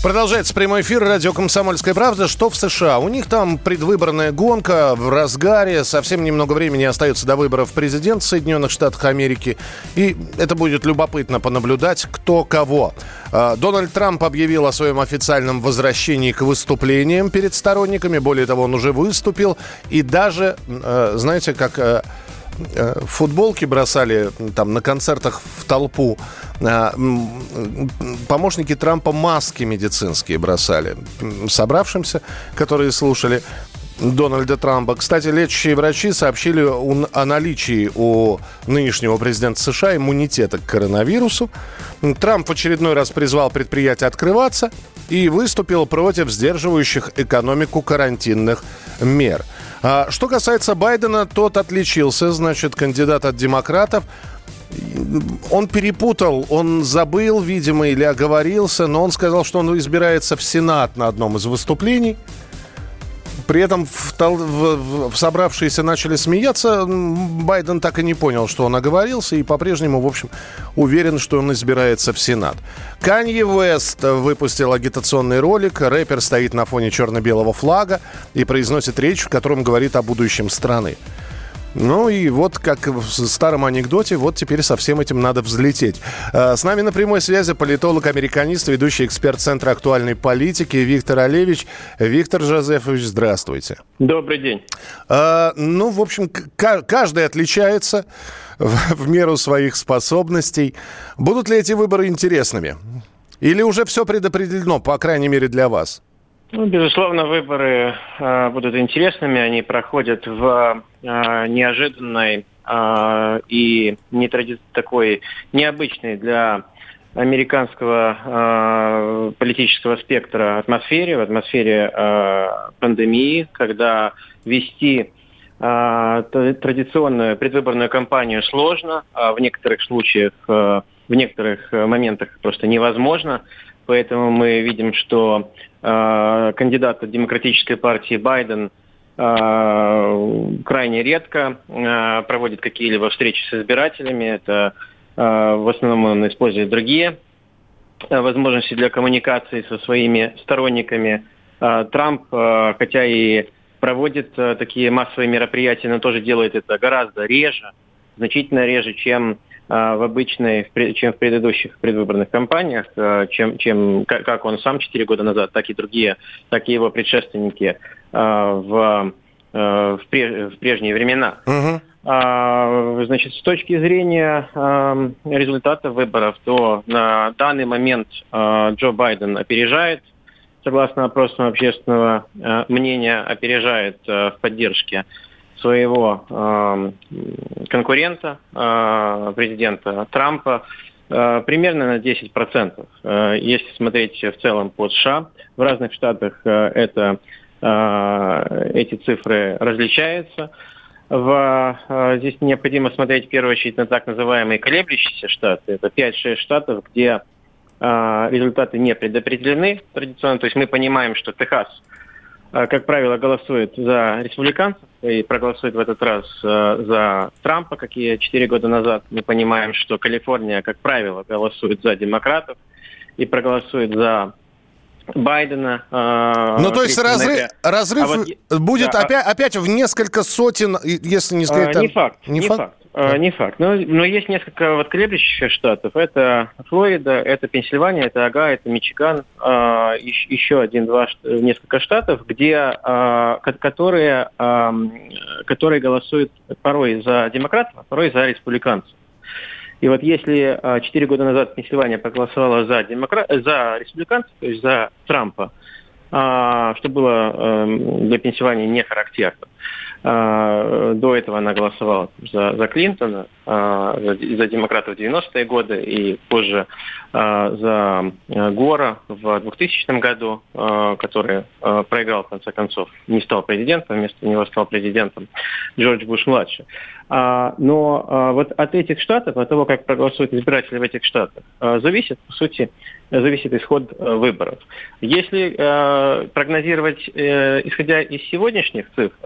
Продолжается прямой эфир радио «Комсомольская правда». Что в США? У них там предвыборная гонка в разгаре. Совсем немного времени остается до выборов президента Соединенных Штатов Америки. И это будет любопытно понаблюдать, кто кого. А, Дональд Трамп объявил о своем официальном возвращении к выступлениям перед сторонниками. Более того, он уже выступил. И даже, э, знаете, как э, футболки бросали там на концертах в толпу. М, Помощники Трампа маски медицинские бросали собравшимся, которые слушали Дональда Трампа. Кстати, лечащие врачи сообщили о наличии у нынешнего президента США иммунитета к коронавирусу. Трамп в очередной раз призвал предприятия открываться и выступил против сдерживающих экономику карантинных мер. А что касается Байдена, тот отличился, значит, кандидат от демократов. Он перепутал, он забыл, видимо, или оговорился, но он сказал, что он избирается в Сенат на одном из выступлений. При этом в, в- в- собравшиеся начали смеяться. Байден так и не понял, что он оговорился, и по-прежнему, в общем, уверен, что он избирается в Сенат. Канье Уэст выпустил агитационный ролик. Рэпер стоит на фоне черно-белого флага и произносит речь, в котором говорит о будущем страны. Ну и вот, как в старом анекдоте, вот теперь со всем этим надо взлететь. Э, С нами на прямой связи политолог-американист, ведущий эксперт Центра актуальной политики Виктор Олевич. Виктор Жозефович, здравствуйте. Добрый день. Э, Ну, в общем, каждый отличается в, в меру своих способностей. Будут ли эти выборы интересными? Или уже все предопределено, по крайней мере, для вас? Ну, безусловно, выборы э, будут интересными. Они проходят в э, неожиданной э, и не тради- такой необычной для американского э, политического спектра атмосфере, в атмосфере э, пандемии, когда вести э, традиционную предвыборную кампанию сложно, а в некоторых случаях, э, в некоторых моментах просто невозможно. Поэтому мы видим, что э, кандидат от демократической партии Байден э, крайне редко э, проводит какие-либо встречи с избирателями. Это э, в основном он использует другие э, возможности для коммуникации со своими сторонниками. Э, Трамп, э, хотя и проводит такие массовые мероприятия, но тоже делает это гораздо реже, значительно реже, чем в обычной, в пре- чем в предыдущих предвыборных кампаниях, э, чем, чем ка- как он сам 4 года назад, так и другие, так и его предшественники э, в, э, в пре- в прежние времена. А, Значит, с точки зрения ам, результата выборов, то на данный момент а, Джо Байден опережает, согласно опросам общественного а, мнения, опережает а, в поддержке своего ам, конкурента, а, президента Трампа, а, примерно на 10%. А, Если смотреть в целом по США, в разных штатах а, это, а, эти цифры различаются. В, э, здесь необходимо смотреть в первую очередь на так называемые колеблющиеся штаты. Это 5-6 штатов, где э, результаты не предопределены традиционно. То есть мы понимаем, что Техас, э, как правило, голосует за республиканцев и проголосует в этот раз э, за Трампа, как и 4 года назад. Мы понимаем, что Калифорния, как правило, голосует за демократов и проголосует за Байдена. э, Ну, то есть 3 разрыв, разрыв А вот будет да, а- опять, опять в несколько сотен, если не сказать... А, там- Не факт, не, факт. А, Не факт. Но, но есть несколько вот колеблющихся штатов. Это Флорида, это Пенсильвания, это Ага, это Мичиган, а, ещ- еще один-два, несколько штатов, где, а, ко- которые, ам, которые голосуют порой за демократов, а порой за республиканцев. И вот если а, четыре года назад Пенсильвания проголосовала за, демокра... за республиканцев, то есть за Трампа, а, что было эм, для Пенсильвании не характерно, А, до этого она голосовала за, за Клинтона, а, за, за демократов в 90-е годы и позже а, за Гора в 2000 году, который проиграл в конце концов, не стал президентом, вместо него стал президентом Джордж Буш-младший. Но вот от этих штатов, от того, как проголосуют избиратели в этих штатах, зависит, по сути, зависит исход выборов. Если прогнозировать, исходя из сегодняшних цифр,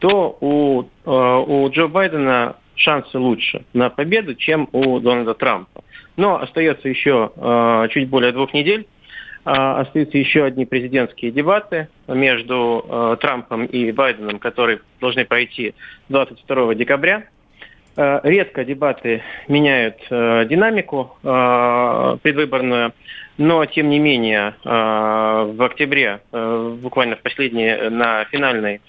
то у, э, у Джо Байдена шансы лучше на победу, чем у Дональда Трампа. Но остается еще э, чуть более двух недель. Э, остаются еще одни президентские дебаты между Трампом и Байденом, которые должны пройти 22 декабря. Редко дебаты меняют динамику предвыборную, но тем не менее в октябре, буквально в последней, на финальной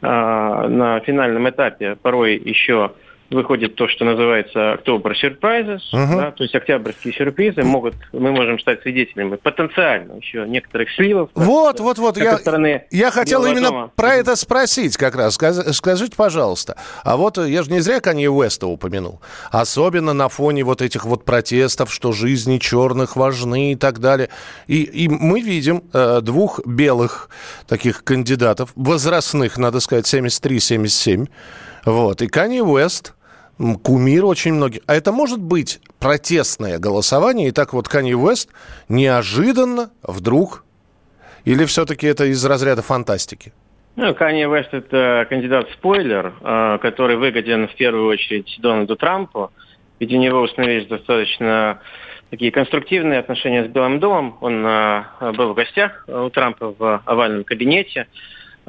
а, на финальном этапе порой еще выходит то, что называется October Surprises, uh-huh. да, то есть октябрьские сюрпризы могут, мы можем стать свидетелями потенциально еще некоторых сливов. Вот, как, вот, вот, я, стороны я хотел именно дома. про это спросить как раз. Скажите, пожалуйста, а вот я же не зря Канье Уэста упомянул, особенно на фоне вот этих вот протестов, что жизни черных важны и так далее. И, и мы видим э, двух белых таких кандидатов, возрастных, надо сказать, 73-77, вот, и Канье Уэст – кумир очень многих. А это может быть протестное голосование, и так вот Канье Уэст неожиданно вдруг, или все-таки это из разряда фантастики? Ну, Канье Уэст – это кандидат-спойлер, а, который выгоден в первую очередь Дональду Трампу, ведь у него установились достаточно такие конструктивные отношения с Белым домом. Он а, был в гостях у Трампа в овальном кабинете.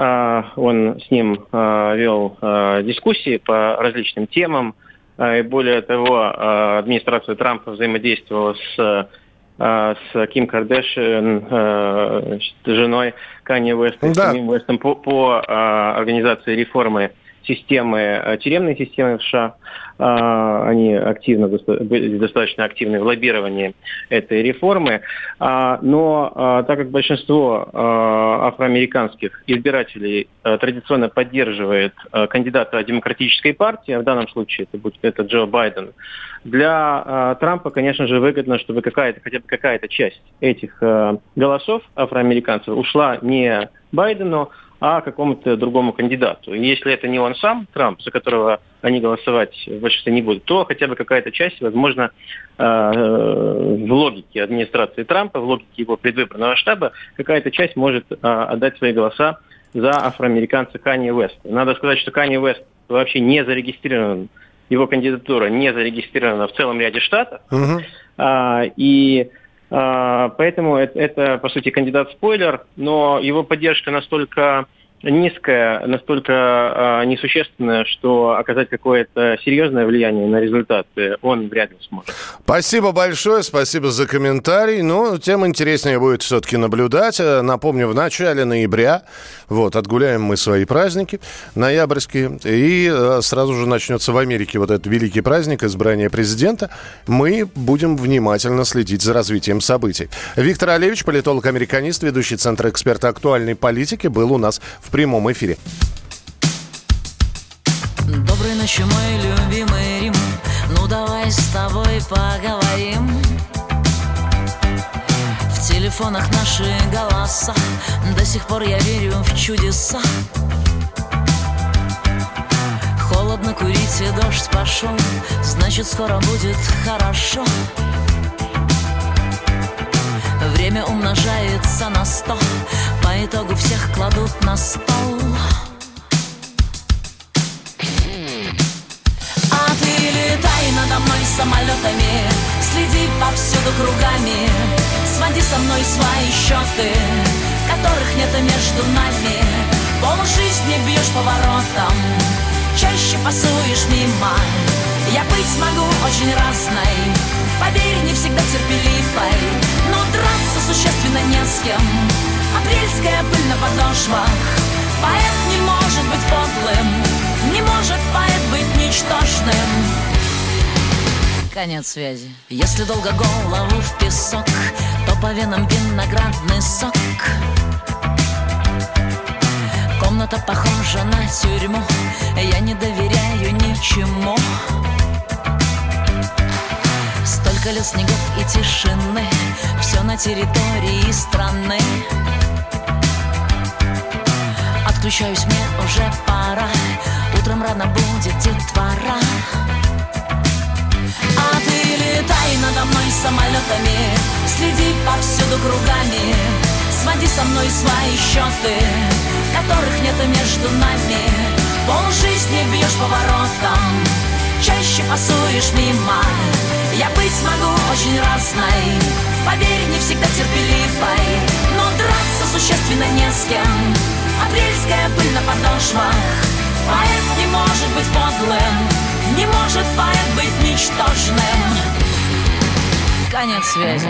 А, он с ним а, вел а, дискуссии по различным темам. И более того, администрация Трампа взаимодействовала с с Ким Кардашьян, женой Канье Уэста, да. Ким по, по организации реформы системы, тюремной системы в США. А, они активно, были достаточно активны в лоббировании этой реформы. А, но а, так как большинство афроамериканских избирателей традиционно поддерживает кандидата демократической партии, в данном случае это будет это Джо Байден, для Трампа, конечно же, выгодно, чтобы какая-то, хотя бы какая-то часть этих голосов афроамериканцев ушла не Байдену, а какому-то другому кандидату. И если это не он сам, Трамп, за которого они голосовать в большинстве не будут, то хотя бы какая-то часть, возможно, э, в логике администрации Трампа, в логике его предвыборного штаба, какая-то часть может э, отдать свои голоса за афроамериканца Канье Уэста. Надо сказать, что Канье Уэст вообще не зарегистрирован, его кандидатура не зарегистрирована в целом ряде штатов. Uh-huh. И поэтому это, это, по сути, кандидат-спойлер, но его поддержка настолько низкая, настолько э, несущественная, что оказать какое-то серьезное влияние на результаты он вряд ли сможет. Спасибо большое, спасибо за комментарий. Ну, тем интереснее будет все-таки наблюдать. Э, напомню, в начале ноября, вот, отгуляем мы свои праздники ноябрьские, и э, сразу же начнется в Америке вот этот великий праздник избрания президента. Мы будем внимательно следить за развитием событий. Виктор Олевич, политолог-американист, ведущий Центра эксперта актуальной политики, был у нас в в прямом эфире. Доброй ночи, мой любимый Рим. Ну давай с тобой поговорим. В телефонах наши голоса До сих пор я верю в чудеса Холодно курить и дождь пошел Значит скоро будет хорошо Время умножается на сто. По итогу всех кладут на стол. А ты летай надо мной самолетами. Следи повсюду кругами. Своди со мной свои счеты Которых нет между нами. Пол жизни бьешь поворотом Чаще пасуешь мимо. Я быть могу очень разной Поверь, не всегда терпеливой Но драться существенно не с кем. Апрельская пыль на подошвах. Поэт не может быть подлым. Не может поэт быть ничтожным. Конец связи. Если долго голову в песок То по венам виноградный сок. Комната похожа на тюрьму. Я не доверяю ничему Лет снегов и тишины. Все на территории страны. Отключаюсь, мне уже пора. Утром рано будет детвора А ты летай надо мной самолетами Следи повсюду кругами. Своди со мной свои счеты Которых нет между нами. Пол жизни бьешь поворотом Чаще пасуешь мимо Я быть смогу очень разной. Поверь, не всегда терпеливой. Но драться существенно не с кем. Апрельская пыль на подошвах. Поэт не может быть подлым. Не может поэт быть ничтожным. Конец связи